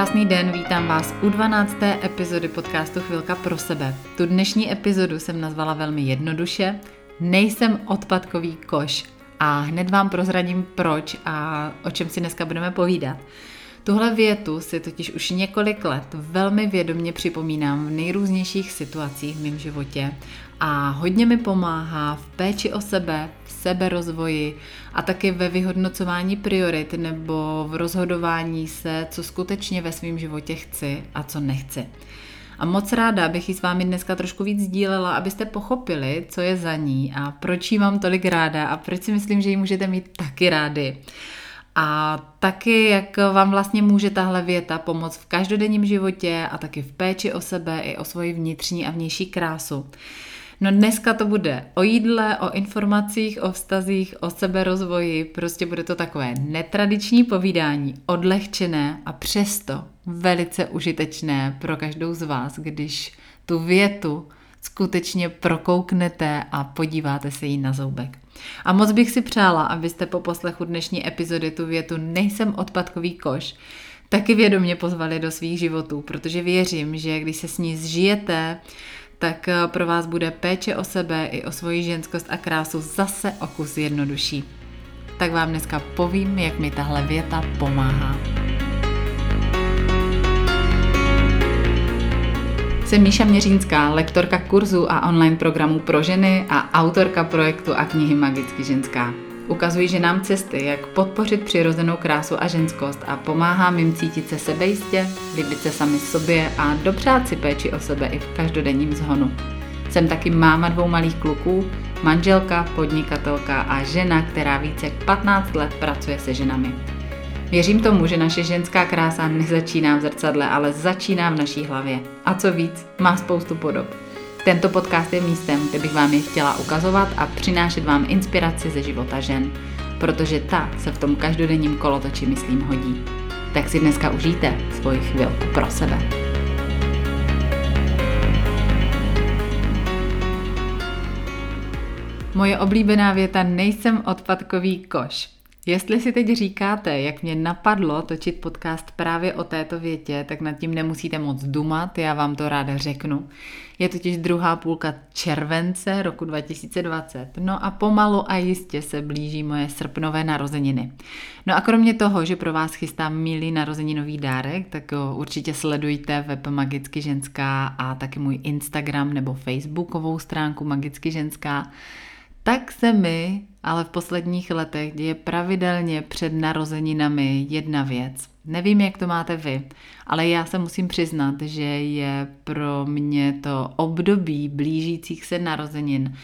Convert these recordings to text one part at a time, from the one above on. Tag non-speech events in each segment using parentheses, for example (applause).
Krásný den, vítám vás u 12. epizody podcastu Chvilka pro sebe. Tu dnešní epizodu jsem nazvala velmi jednoduše. Nejsem odpadkový koš a hned vám prozradím proč a o čem si dneska budeme povídat. Tuhle větu si totiž už několik let velmi vědomně připomínám v nejrůznějších situacích v mém životě a hodně mi pomáhá v péči o sebe, v seberozvoji a taky ve vyhodnocování priorit nebo v rozhodování se, co skutečně ve svém životě chci a co nechci. A moc ráda bych ji s vámi dneska trošku víc sdílela, abyste pochopili, co je za ní a proč ji mám tolik ráda a proč si myslím, že ji můžete mít taky rádi. A taky, jak vám vlastně může tahle věta pomoct v každodenním životě a taky v péči o sebe i o svoji vnitřní a vnější krásu. No dneska to bude o jídle, o informacích, o vztazích, o seberozvoji, prostě bude to takové netradiční povídání, odlehčené a přesto velice užitečné pro každou z vás, když tu větu skutečně prokouknete a podíváte se jí na zoubek. A moc bych si přála, abyste po poslechu dnešní epizody tu větu nejsem odpadkový koš, taky vědomě pozvali do svých životů, protože věřím, že když se s ní zžijete, tak eh, pro vás bude péče o sebe i o svoji ženskost a krásu zase o kus jednodušší. Tak vám dneska povím, jak mi tahle věta pomáhá. Jsem Míša Měřínská, lektorka kurzu a online programů pro ženy a autorka projektu a knihy Magicky ženská. Ukazuji ženám cesty, jak podpořit přirozenou krásu a ženskost a pomáhám jim cítit se sebejistě, líbit se sami sobě a dopřát si péči o sebe i v každodenním zhonu. Jsem taky máma dvou malých kluků, manželka, podnikatelka a žena, která více jak 15 let pracuje se ženami. Věřím tomu, že naše ženská krása nezačíná v zrcadle, ale začíná v naší hlavě. A co víc, má spoustu podob. Tento podcast je místem, kde bych vám je chtěla ukazovat a přinášet vám inspiraci ze života žen, protože ta se v tom každodenním kolotoči, myslím, hodí. Tak si dneska užijte svoji chvilku pro sebe. Moje oblíbená věta nejsem odpadkový koš. Jestli si teď říkáte, jak mě napadlo točit podcast právě o této větě, tak nad tím nemusíte moc dumat, já vám to ráda řeknu. Je totiž druhá půlka července roku 2020. No a pomalu a jistě se blíží moje srpnové narozeniny. No a kromě toho, že pro vás chystám milý narozeninový dárek, tak určitě sledujte web Magicky ženská a taky můj Instagram nebo Facebookovou stránku Magicky ženská tak se mi ale v posledních letech děje pravidelně před narozeninami jedna věc. Nevím, jak to máte vy, ale já se musím přiznat, že je pro mě to období blížících se narozenin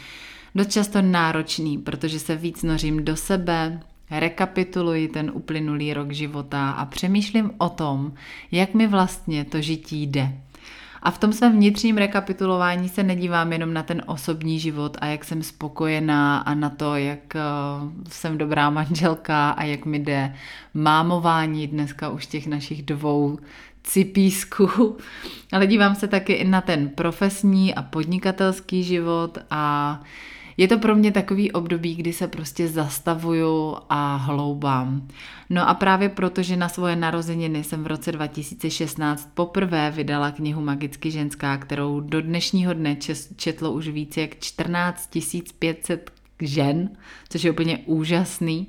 dost často náročný, protože se víc nořím do sebe, rekapituluji ten uplynulý rok života a přemýšlím o tom, jak mi vlastně to žití jde. A v tom svém vnitřním rekapitulování se nedívám jenom na ten osobní život a jak jsem spokojená a na to, jak eh, jsem dobrá manželka a jak mi jde mámování dneska už těch našich dvou cipísků, (laughs) ale dívám se taky i na ten profesní a podnikatelský život a je to pro mě takový období, kdy se prostě zastavuju a hloubám. No a právě proto, že na svoje narozeniny jsem v roce 2016 poprvé vydala knihu Magicky ženská, kterou do dnešního dne četlo už více jak 14 500 žen, což je úplně úžasný.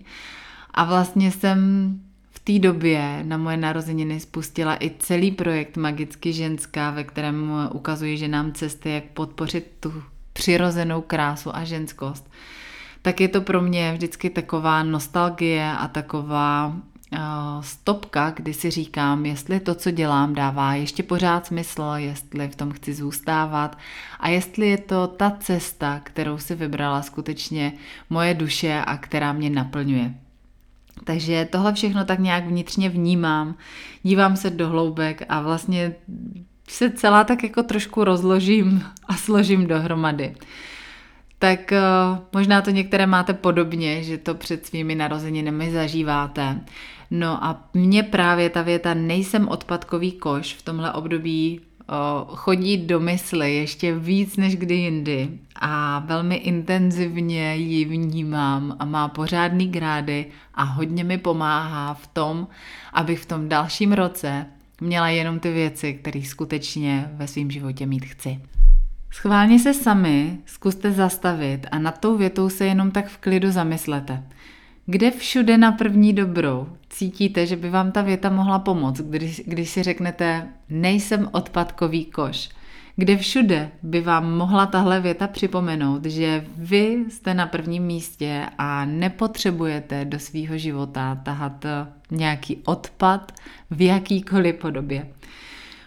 A vlastně jsem v té době na moje narozeniny spustila i celý projekt Magicky ženská, ve kterém ukazuji ženám cesty, jak podpořit tu přirozenou krásu a ženskost, tak je to pro mě vždycky taková nostalgie a taková uh, stopka, kdy si říkám, jestli to, co dělám, dává ještě pořád smysl, jestli v tom chci zůstávat a jestli je to ta cesta, kterou si vybrala skutečně moje duše a která mě naplňuje. Takže tohle všechno tak nějak vnitřně vnímám, dívám se do hloubek a vlastně se celá tak jako trošku rozložím a složím dohromady. Tak uh, možná to některé máte podobně, že to před svými narozeninami zažíváte. No a mně právě ta věta nejsem odpadkový koš v tomhle období uh, chodí do mysli ještě víc než kdy jindy a velmi intenzivně ji vnímám a má pořádný grády a hodně mi pomáhá v tom, abych v tom dalším roce měla jenom ty věci, které skutečně ve svém životě mít chci. Schválně se sami zkuste zastavit a nad tou větou se jenom tak v klidu zamyslete. Kde všude na první dobrou cítíte, že by vám ta věta mohla pomoct, když, když si řeknete nejsem odpadkový koš? Kde všude by vám mohla tahle věta připomenout, že vy jste na prvním místě a nepotřebujete do svýho života tahat nějaký odpad v jakýkoliv podobě.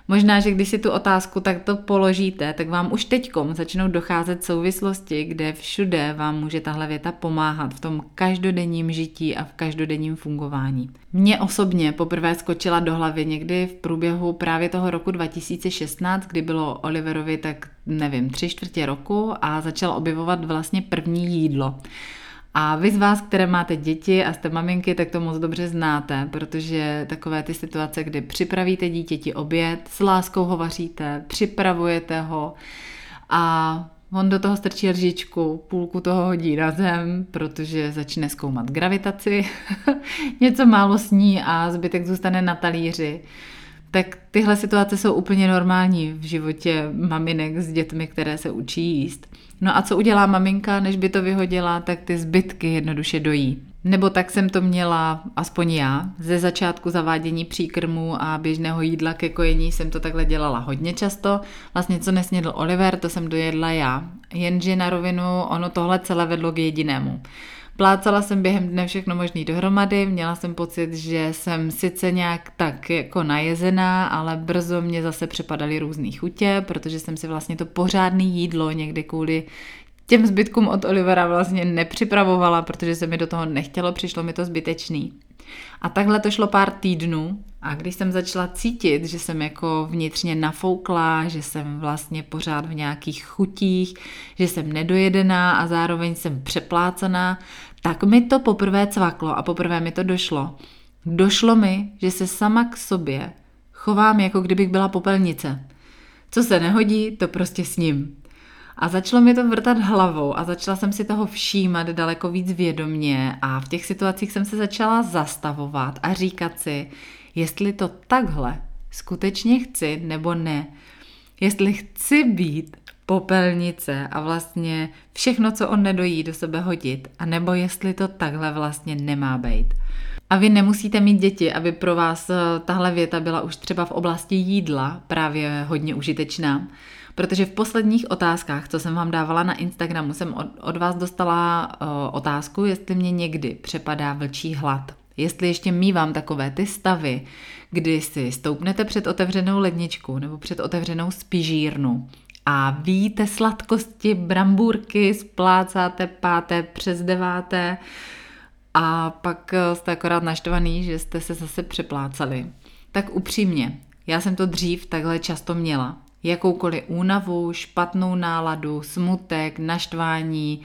Možná, že když si tu otázku takto položíte, tak vám už teďkom začnou docházet souvislosti, kde všude vám může tahle věta pomáhat v tom každodenním žití a v každodenním fungování. Mně osobně poprvé skočila do hlavy někdy v průběhu právě toho roku 2016, kdy bylo Oliverovi tak nevím, tři čtvrtě roku a začal objevovat vlastně první jídlo. A vy z vás, které máte děti a jste maminky, tak to moc dobře znáte, protože takové ty situace, kdy připravíte dítěti oběd, s láskou ho vaříte, připravujete ho a on do toho strčí lžičku, půlku toho hodí na zem, protože začne zkoumat gravitaci, (laughs) něco málo sní a zbytek zůstane na talíři. Tak tyhle situace jsou úplně normální v životě maminek s dětmi, které se učí jíst. No a co udělá maminka, než by to vyhodila, tak ty zbytky jednoduše dojí. Nebo tak jsem to měla, aspoň já, ze začátku zavádění příkrmů a běžného jídla ke kojení jsem to takhle dělala hodně často. Vlastně co nesnědl Oliver, to jsem dojedla já. Jenže na rovinu ono tohle celé vedlo k jedinému. Plácala jsem během dne všechno možný dohromady, měla jsem pocit, že jsem sice nějak tak jako najezená, ale brzo mě zase přepadaly různý chutě, protože jsem si vlastně to pořádné jídlo někdy kvůli těm zbytkům od Olivera vlastně nepřipravovala, protože se mi do toho nechtělo, přišlo mi to zbytečný. A takhle to šlo pár týdnů a když jsem začala cítit, že jsem jako vnitřně nafoukla, že jsem vlastně pořád v nějakých chutích, že jsem nedojedená a zároveň jsem přeplácená, tak mi to poprvé cvaklo a poprvé mi to došlo. Došlo mi, že se sama k sobě chovám, jako kdybych byla popelnice. Co se nehodí, to prostě s ním. A začalo mi to vrtat hlavou a začala jsem si toho všímat daleko víc vědomně a v těch situacích jsem se začala zastavovat a říkat si, jestli to takhle skutečně chci nebo ne. Jestli chci být popelnice a vlastně všechno, co on nedojí, do sebe hodit, a nebo jestli to takhle vlastně nemá být. A vy nemusíte mít děti, aby pro vás eh, tahle věta byla už třeba v oblasti jídla právě hodně užitečná. Protože v posledních otázkách, co jsem vám dávala na Instagramu, jsem od, od vás dostala uh, otázku, jestli mě někdy přepadá vlčí hlad. Jestli ještě mývám takové ty stavy, kdy si stoupnete před otevřenou ledničku nebo před otevřenou spižírnu a víte sladkosti, brambůrky, splácáte páté přes deváté a pak eh, jste akorát naštvaný, že jste se zase přeplácali. Tak upřímně, já jsem to dřív takhle často měla. Jakoukoliv únavu, špatnou náladu, smutek, naštvání,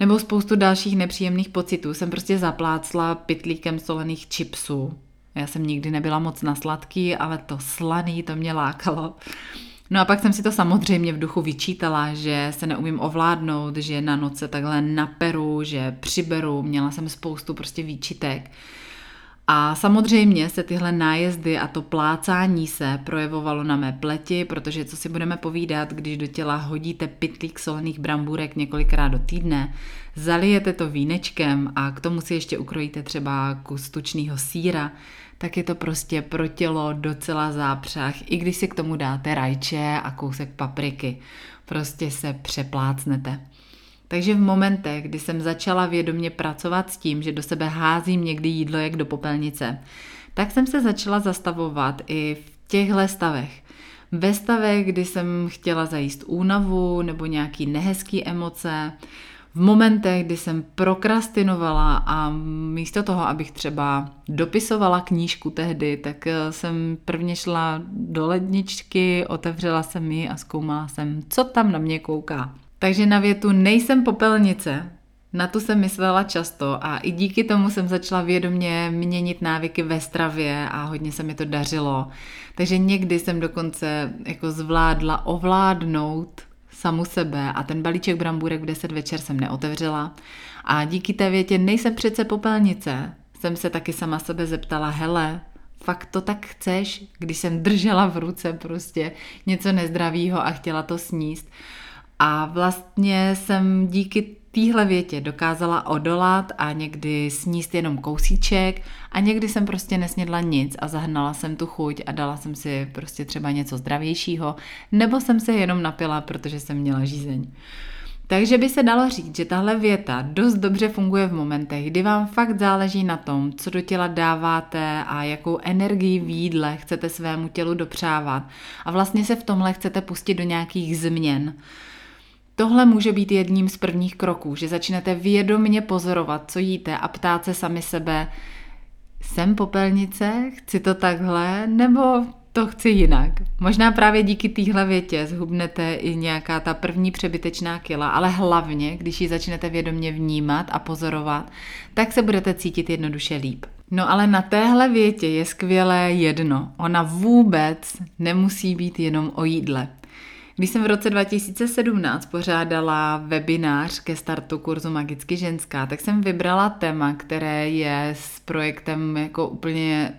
nebo spoustu dalších nepříjemných pocitů jsem prostě zaplácla pitlíkem solených chipsů. Já jsem nikdy nebyla moc na sladký, ale to slaný to mě lákalo. No a pak jsem si to samozřejmě v duchu vyčítala, že se neumím ovládnout, že na noce takhle naperu, že přiberu, měla jsem spoustu prostě výčitek. A samozřejmě se tyhle nájezdy a to plácání se projevovalo na mé pleti, protože co si budeme povídat, když do těla hodíte pytlík solených brambůrek několikrát do týdne, zalijete to vínečkem a k tomu si ještě ukrojíte třeba kus tučného síra, tak je to prostě pro tělo docela zápřah, i když si k tomu dáte rajče a kousek papriky. Prostě se přeplácnete. Takže v momentech, kdy jsem začala vědomě pracovat s tím, že do sebe házím někdy jídlo jak do popelnice, tak jsem se začala zastavovat i v těchto stavech. Ve stavech, kdy jsem chtěla zajíst únavu nebo nějaký nehezký emoce, v momentech, kdy jsem prokrastinovala a místo toho, abych třeba dopisovala knížku tehdy, tak eh, jsem prvně šla do ledničky, otevřela jsem ji a zkoumala jsem, co tam na mě kouká. Takže na větu nejsem popelnice, na tu jsem myslela často a i díky tomu jsem začala vědomě měnit návyky ve stravě a hodně se mi to dařilo. Takže někdy jsem dokonce jako zvládla ovládnout samu sebe a ten balíček brambůrek v 10 večer jsem neotevřela. A díky té větě nejsem přece popelnice, jsem se taky sama sebe zeptala, hele, Fakt to tak chceš, když jsem držela v ruce prostě něco nezdravého a chtěla to sníst. A vlastně jsem díky téhle větě dokázala odolat a někdy sníst jenom kousíček a někdy jsem prostě nesnědla nic a zahnala jsem tu chuť a dala jsem si prostě třeba něco zdravějšího, nebo jsem se jenom napila, protože jsem měla žízeň. Takže by se dalo říct, že tahle věta dost dobře funguje v momentech, kdy vám fakt záleží na tom, co do těla dáváte a jakou energii v jídle chcete svému tělu dopřávat. A vlastně se v tomhle chcete pustit do nějakých změn. Tohle může být jedním z prvních kroků, že začnete vědomně pozorovat, co jíte a ptát se sami sebe, jsem popelnice, chci to takhle, nebo to chci jinak. Možná právě díky téhle větě zhubnete i nějaká ta první přebytečná kila, ale hlavně, když ji začnete vědomě vnímat a pozorovat, tak se budete cítit jednoduše líp. No ale na téhle větě je skvělé jedno. Ona vůbec nemusí být jenom o jídle. Když jsem v roce 2017 pořádala webinář ke startu kurzu Magicky ženská, tak jsem vybrala téma, které je s projektem jako úplně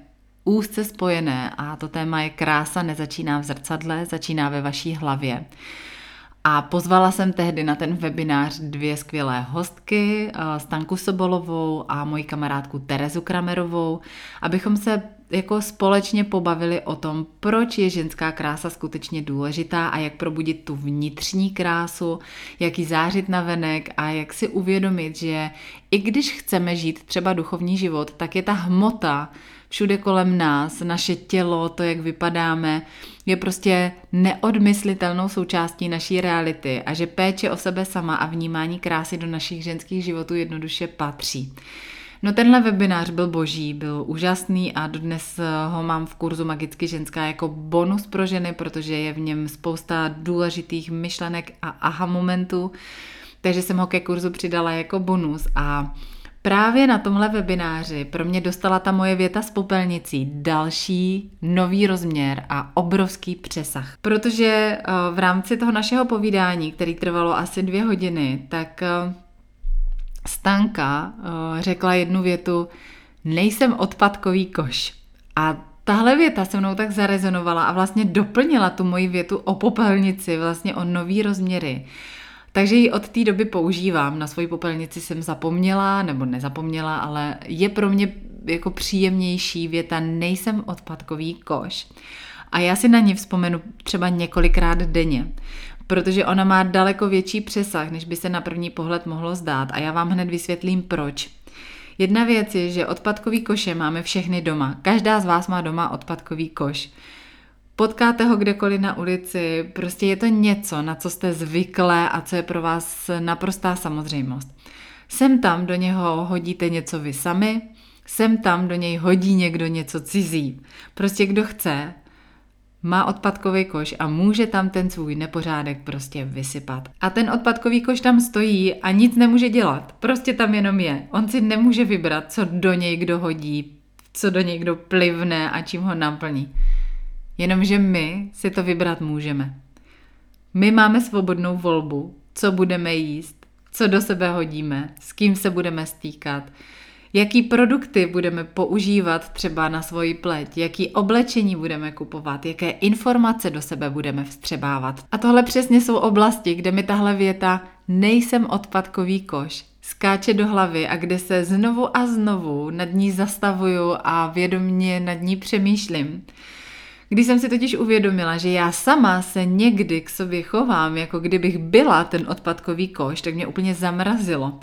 úzce spojené a to téma je krása nezačíná v zrcadle, začíná ve vaší hlavě. A pozvala jsem tehdy na ten webinář dvě skvělé hostky, eh, Stanku Sobolovou a moji kamarádku Terezu Kramerovou, abychom se jako společně pobavili o tom, proč je ženská krása skutečně důležitá a jak probudit tu vnitřní krásu, jak ji zářit na venek a jak si uvědomit, že i když chceme žít třeba duchovní život, tak je ta hmota všude kolem nás, naše tělo, to, jak vypadáme, je prostě neodmyslitelnou součástí naší reality a že péče o sebe sama a vnímání krásy do našich ženských životů jednoduše patří. No tenhle webinář byl boží, byl úžasný a dodnes ho mám v kurzu Magicky ženská jako bonus pro ženy, protože je v něm spousta důležitých myšlenek a aha momentů, takže jsem ho ke kurzu přidala jako bonus a Právě na tomhle webináři pro mě dostala ta moje věta s popelnicí další nový rozměr a obrovský přesah. Protože eh, v rámci toho našeho povídání, který trvalo asi dvě hodiny, tak eh, Stanka eh, řekla jednu větu, nejsem odpadkový koš. A tahle věta se mnou tak zarezonovala a vlastně doplnila tu moji větu o popelnici, vlastně o nový rozměry. Takže ji od té doby používám. Na svoji popelnici jsem zapomněla, nebo nezapomněla, ale je pro mě jako příjemnější věta nejsem odpadkový koš. A já si na ní vzpomenu třeba několikrát denně, protože ona má daleko větší přesah, než by se na první pohled mohlo zdát a já vám hned vysvětlím proč. Jedna věc je, že odpadkový koše máme všechny doma. Každá z vás má doma odpadkový koš. Potkáte ho kdekoliv na ulici, prostě je to něco, na co jste zvyklé a co je pro vás naprostá samozřejmost. Sem tam do něho hodíte něco vy sami, sem tam do něj hodí někdo něco cizí. Prostě kdo chce, má odpadkový koš a může tam ten svůj nepořádek prostě vysypat. A ten odpadkový koš tam stojí a nic nemůže dělat. Prostě tam jenom je. On si nemůže vybrat, co do něj kdo hodí, co do něj kdo plivne a čím ho naplní. Jenomže my si to vybrat můžeme. My máme svobodnou volbu, co budeme jíst, co do sebe hodíme, s kým se budeme stýkat, jaký produkty budeme používat třeba na svoji pleť, jaký oblečení budeme kupovat, jaké informace do sebe budeme vstřebávat. A tohle přesně jsou oblasti, kde mi tahle věta nejsem odpadkový koš skáče do hlavy a kde se znovu a znovu nad ní zastavuju a vědomně nad ní přemýšlím. Když jsem si totiž uvědomila, že já sama se někdy k sobě chovám, jako kdybych byla ten odpadkový koš, tak mě úplně zamrazilo.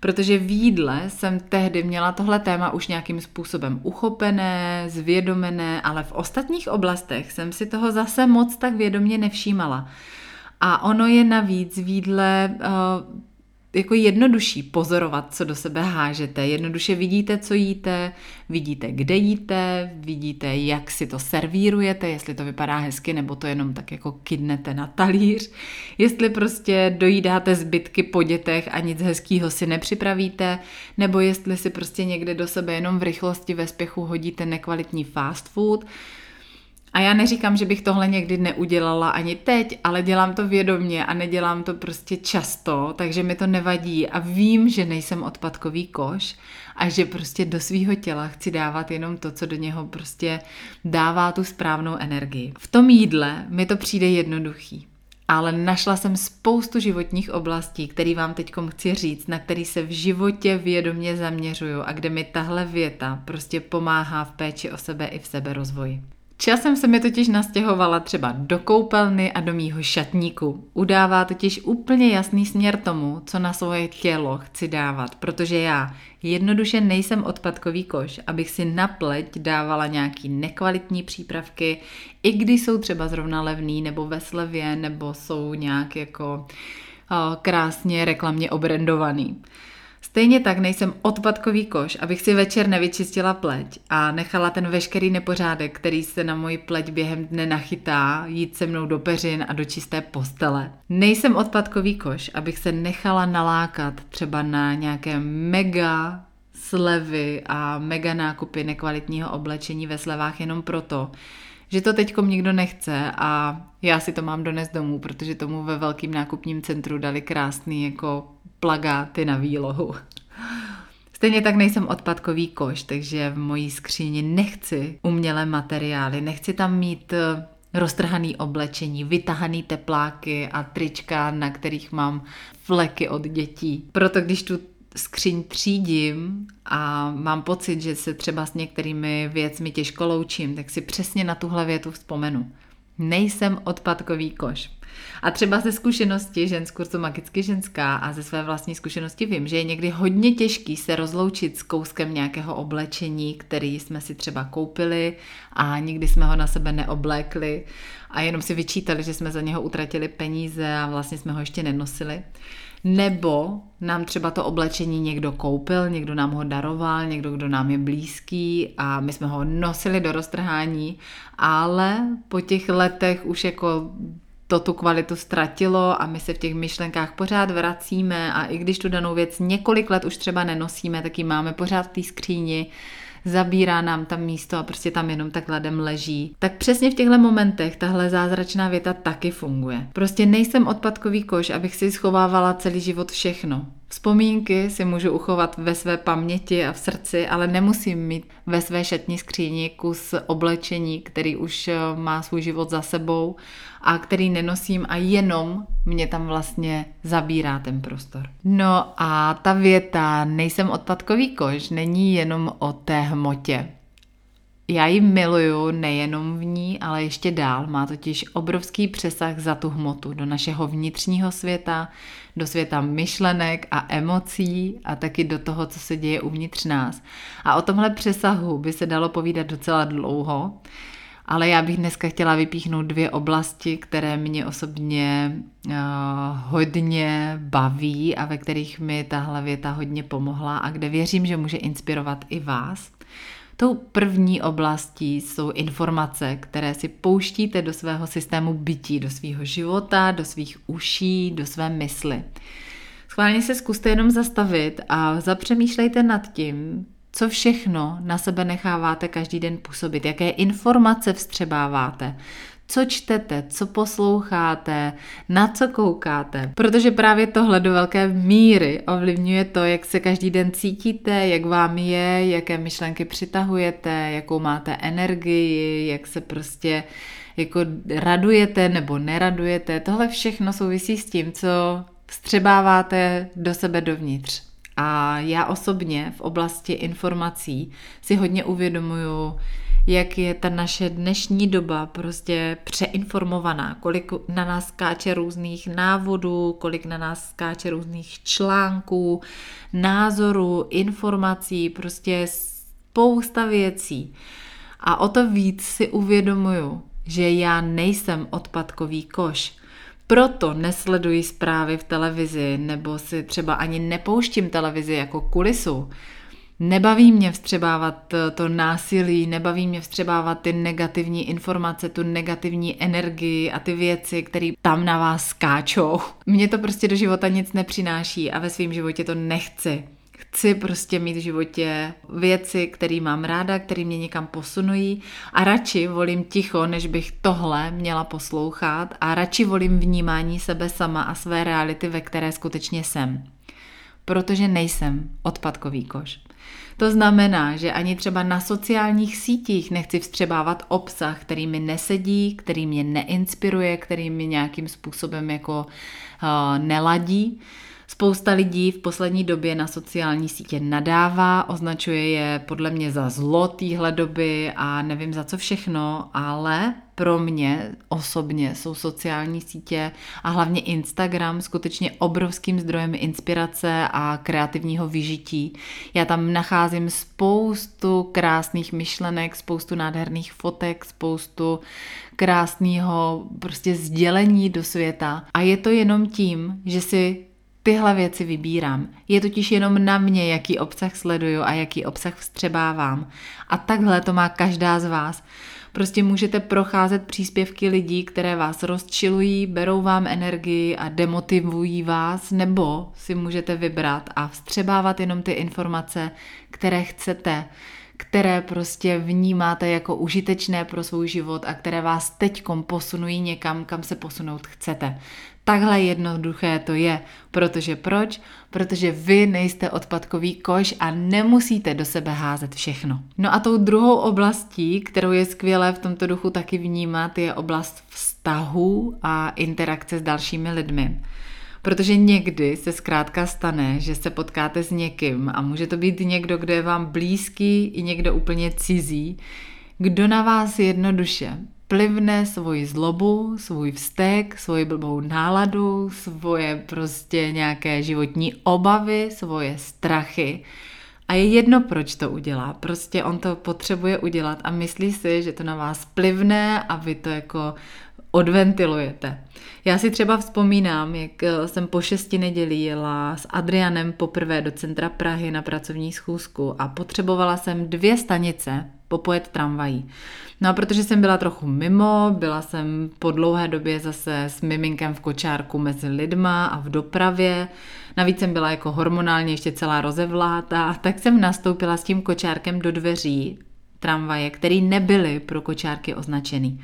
Protože v jídle jsem tehdy měla tohle téma už nějakým způsobem uchopené, zvědomené, ale v ostatních oblastech jsem si toho zase moc tak vědomě nevšímala. A ono je navíc v jídle uh, jako jednodušší pozorovat, co do sebe hážete. Jednoduše vidíte, co jíte, vidíte, kde jíte, vidíte, jak si to servírujete, jestli to vypadá hezky, nebo to jenom tak jako kydnete na talíř. Jestli prostě dojídáte zbytky po dětech a nic hezkého si nepřipravíte, nebo jestli si prostě někde do sebe jenom v rychlosti ve spěchu hodíte nekvalitní fast food. A já neříkám, že bych tohle někdy neudělala ani teď, ale dělám to vědomně a nedělám to prostě často, takže mi to nevadí a vím, že nejsem odpadkový koš a že prostě do svého těla chci dávat jenom to, co do něho prostě dává tu správnou energii. V tom jídle mi to přijde jednoduchý ale našla jsem spoustu životních oblastí, které vám teď chci říct, na který se v životě vědomě zaměřuju a kde mi tahle věta prostě pomáhá v péči o sebe i v sebe rozvoji. Časem se mi totiž nastěhovala třeba do koupelny a do mýho šatníku. Udává totiž úplně jasný směr tomu, co na svoje tělo chci dávat, protože já jednoduše nejsem odpadkový koš, abych si na pleť dávala nějaký nekvalitní přípravky, i když jsou třeba zrovna levný nebo ve slevě, nebo jsou nějak jako krásně reklamně obrendovaný. Stejně tak nejsem odpadkový koš, abych si večer nevyčistila pleť a nechala ten veškerý nepořádek, který se na moji pleť během dne nachytá, jít se mnou do peřin a do čisté postele. Nejsem odpadkový koš, abych se nechala nalákat třeba na nějaké mega slevy a mega nákupy nekvalitního oblečení ve slevách jenom proto, že to teďkom nikdo nechce a já si to mám donést domů, protože tomu ve velkým nákupním centru dali krásný jako plagáty na výlohu. Stejně tak nejsem odpadkový koš, takže v mojí skříni nechci umělé materiály, nechci tam mít eh, roztrhaný oblečení, vytahaný tepláky a trička, na kterých mám fleky od dětí. Proto když tu skříň třídím a mám pocit, že se třeba s některými věcmi těžko loučím, tak si přesně na tuhle větu vzpomenu. Nejsem odpadkový koš. A třeba ze zkušenosti žen z kurzu Magicky ženská a ze své vlastní zkušenosti vím, že je někdy hodně těžký se rozloučit s kouskem nějakého oblečení, který jsme si třeba koupili a nikdy jsme ho na sebe neoblékli a jenom si vyčítali, že jsme za něho utratili peníze a vlastně jsme ho ještě nenosili. Nebo nám třeba to oblečení někdo koupil, někdo nám ho daroval, někdo, kdo nám je blízký a my jsme ho nosili do roztrhání, ale po těch letech už jako to tu kvalitu ztratilo a my se v těch myšlenkách pořád vracíme a i když tu danou věc několik let už třeba nenosíme, tak ji máme pořád v té skříni, zabírá nám tam místo a prostě tam jenom tak ledem leží. Tak přesně v těchto momentech tahle zázračná věta taky funguje. Prostě nejsem odpadkový koš, abych si schovávala celý život všechno. Vzpomínky si můžu uchovat ve své paměti a v srdci, ale nemusím mít ve své šatní skříni kus oblečení, který už eh, má svůj život za sebou a který nenosím a jenom mě tam vlastně zabírá ten prostor. No a ta věta nejsem odpadkový koš není jenom o té hmotě. Já ji miluju nejenom v ní, ale ještě dál. Má totiž obrovský přesah za tu hmotu do našeho vnitřního světa, do světa myšlenek a emocí a taky do toho, co se děje uvnitř nás. A o tomhle přesahu by se dalo povídat docela dlouho, ale já bych dneska chtěla vypíchnout dvě oblasti, které mě osobně uh, hodně baví a ve kterých mi tahle věta hodně pomohla a kde věřím, že může inspirovat i vás. Tou první oblastí jsou informace, které si pouštíte do svého systému bytí, do svého života, do svých uší, do své mysli. Schválně se zkuste jenom zastavit a zapřemýšlejte nad tím, co všechno na sebe necháváte každý den působit, jaké informace vstřebáváte, co čtete, co posloucháte, na co koukáte. Protože právě tohle do velké míry ovlivňuje to, jak se každý den cítíte, jak vám je, jaké myšlenky přitahujete, jakou máte energii, jak se prostě jako radujete nebo neradujete. Tohle všechno souvisí s tím, co vstřebáváte do sebe dovnitř. A já osobně v oblasti informací si hodně uvědomuju, jak je ta naše dnešní doba prostě přeinformovaná, kolik na nás skáče různých návodů, kolik na nás skáče různých článků, názorů, informací, prostě spousta věcí. A o to víc si uvědomuju, že já nejsem odpadkový koš. Proto nesleduji zprávy v televizi nebo si třeba ani nepouštím televizi jako kulisu, Nebaví mě vstřebávat eh, to násilí, nebaví mě vstřebávat ty negativní informace, tu negativní energii a ty věci, které tam na vás skáčou. Mně to prostě do života nic nepřináší a ve svém životě to nechci. Chci prostě mít v životě věci, které mám ráda, které mě někam posunují a radši volím ticho, než bych tohle měla poslouchat a radši volím vnímání sebe sama a své reality, ve které skutečně jsem. Protože nejsem odpadkový koš. To znamená, že ani třeba na sociálních sítích nechci vstřebávat obsah, který mi nesedí, který mě neinspiruje, který mi nějakým způsobem jako uh, neladí. Spousta lidí v poslední době na sociální sítě nadává, označuje je podle mě za zlo téhle doby a nevím za co všechno, ale pro mě osobně jsou sociální sítě a hlavně Instagram skutečně obrovským zdrojem inspirace a kreativního vyžití. Já tam nacházím spoustu krásných myšlenek, spoustu nádherných fotek, spoustu krásného prostě sdělení do světa. A je to jenom tím, že si tyhle věci vybírám. Je totiž jenom na mě, jaký obsah sleduju a jaký obsah vstřebávám. A takhle to má každá z vás. Prostě můžete procházet příspěvky lidí, které vás rozčilují, berou vám energii a demotivují vás, nebo si můžete vybrat a vstřebávat jenom ty informace, které chcete, které prostě vnímáte jako užitečné pro svůj život a které vás teďkom posunují někam, kam se posunout chcete. Takhle jednoduché to je. Protože proč? Protože vy nejste odpadkový koš a nemusíte do sebe házet všechno. No a tou druhou oblastí, kterou je skvělé v tomto duchu taky vnímat, je oblast vztahů a interakce s dalšími lidmi. Protože někdy se zkrátka stane, že se potkáte s někým a může to být někdo, kdo je vám blízký i někdo úplně cizí, kdo na vás jednoduše plivne svoji zlobu, svůj vztek, svoji blbou náladu, svoje prostě nějaké životní obavy, svoje strachy. A je jedno, proč to udělá. Prostě on to potřebuje udělat a myslí si, že to na vás plivne a vy to jako odventilujete. Já si třeba vzpomínám, jak eh, jsem po šesti nedělí jela s Adrianem poprvé do centra Prahy na pracovní schůzku a potřebovala jsem dvě stanice popojet tramvají. No a protože jsem byla trochu mimo, byla jsem po dlouhé době zase s miminkem v kočárku mezi lidma a v dopravě, navíc jsem byla jako hormonálně ještě celá rozevlátá, tak jsem nastoupila s tím kočárkem do dveří tramvaje, které nebyly pro kočárky označený.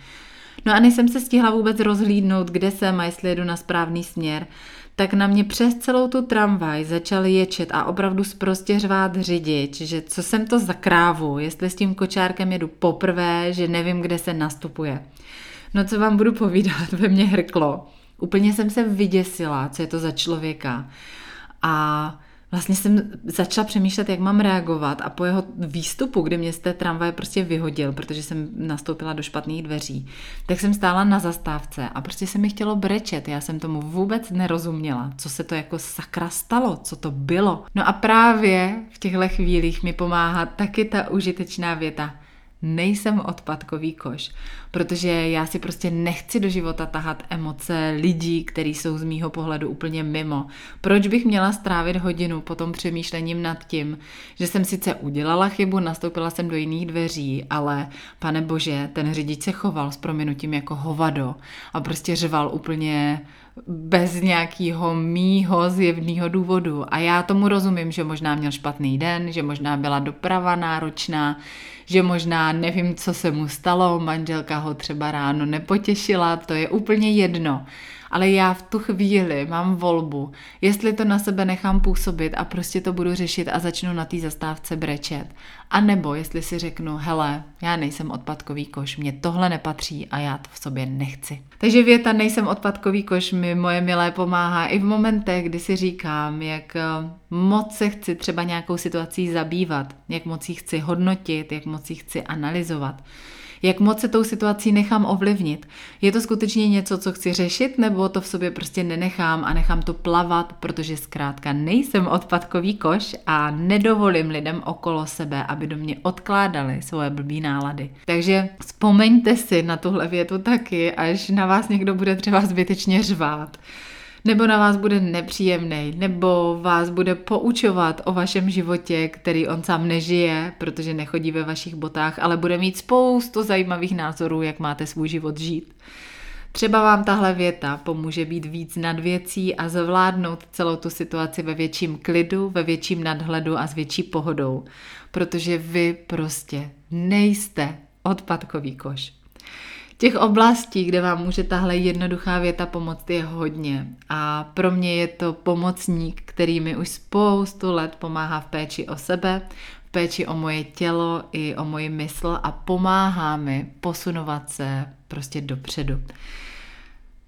No a než jsem se stihla vůbec rozhlídnout, kde jsem a jestli jedu na správný směr, tak na mě přes celou tu tramvaj začal ječet a opravdu zprostě řvát řidič, že co jsem to za krávu, jestli s tím kočárkem jedu poprvé, že nevím, kde se nastupuje. No co vám budu povídat, (laughs) ve mně hrklo. Úplně jsem se vyděsila, co je to za člověka. A vlastně jsem začala přemýšlet, jak mám reagovat a po jeho výstupu, kdy mě z té tramvaje prostě vyhodil, protože jsem nastoupila do špatných dveří, tak jsem stála na zastávce a prostě se mi chtělo brečet. Já jsem tomu vůbec nerozuměla, co se to jako sakra stalo, co to bylo. No a právě v těchto chvílích mi pomáhá taky ta užitečná věta – nejsem odpadkový koš, protože já si prostě nechci do života tahat emoce lidí, kteří jsou z mýho pohledu úplně mimo. Proč bych měla strávit hodinu potom přemýšlením nad tím, že jsem sice udělala chybu, nastoupila jsem do jiných dveří, ale pane bože, ten řidič se choval s prominutím jako hovado a prostě řval úplně bez nějakého mýho zjevného důvodu. A já tomu rozumím, že možná měl špatný den, že možná byla doprava náročná, že možná nevím, co se mu stalo, manželka ho třeba ráno nepotěšila, to je úplně jedno ale já v tu chvíli mám volbu, jestli to na sebe nechám působit a prostě to budu řešit a začnu na té zastávce brečet. A nebo jestli si řeknu, hele, já nejsem odpadkový koš, mě tohle nepatří a já to v sobě nechci. Takže věta nejsem odpadkový koš mi moje milé pomáhá i v momentech, kdy si říkám, jak eh, moc se chci třeba nějakou situací zabývat, jak moc ji chci hodnotit, jak moc ji chci analyzovat jak moc se tou situací nechám ovlivnit. Je to skutečně něco, co chci řešit, nebo to v sobě prostě nenechám a nechám to plavat, protože zkrátka nejsem odpadkový koš a nedovolím lidem okolo sebe, aby do mě odkládali svoje blbý nálady. Takže vzpomeňte si na tuhle větu taky, až na vás někdo bude třeba zbytečně řvát nebo na vás bude nepříjemný, nebo vás bude poučovat o vašem životě, který on sám nežije, protože nechodí ve vašich botách, ale bude mít spoustu zajímavých názorů, jak máte svůj život žít Třeba vám tahle věta pomůže být víc nad věcí a zvládnout celou tu situaci ve větším klidu, ve větším nadhledu a s větší pohodou, protože vy prostě nejste odpadkový koš. Těch oblastí, kde vám může tahle jednoduchá věta pomoct, je hodně. A pro mě je to pomocník, který mi už spoustu let pomáhá v péči o sebe, v péči o moje tělo i o moji mysl a pomáhá mi posunovat se prostě dopředu.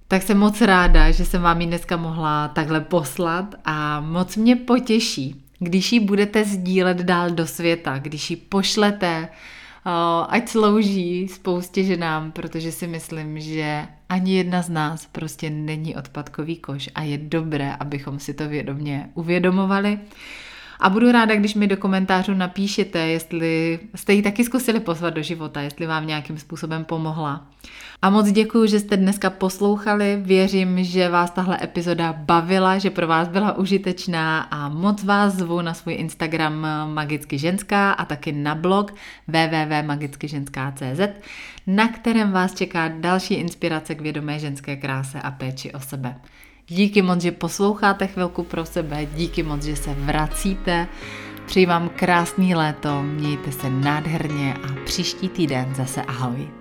Tak jsem moc ráda, že jsem vám ji dneska mohla takhle poslat a moc mě potěší, když ji budete sdílet dál do světa, když ji pošlete ať slouží spoustě ženám, protože si myslím, že ani jedna z nás prostě není odpadkový koš a je dobré, abychom si to vědomě uvědomovali. A budu ráda, když mi do komentářů napíšete, jestli jste ji taky zkusili pozvat do života, jestli vám nějakým způsobem pomohla. A moc děkuji, že jste dneska poslouchali. Věřím, že vás tahle epizoda bavila, že pro vás byla užitečná a moc vás zvu na svůj Instagram Magicky ženská a taky na blog www.magickyženská.cz, na kterém vás čeká další inspirace k vědomé ženské kráse a péči o sebe. Díky moc, že posloucháte chvilku pro sebe, díky moc, že se vracíte. Přeji vám krásný léto, mějte se nádherně a příští týden zase ahoj.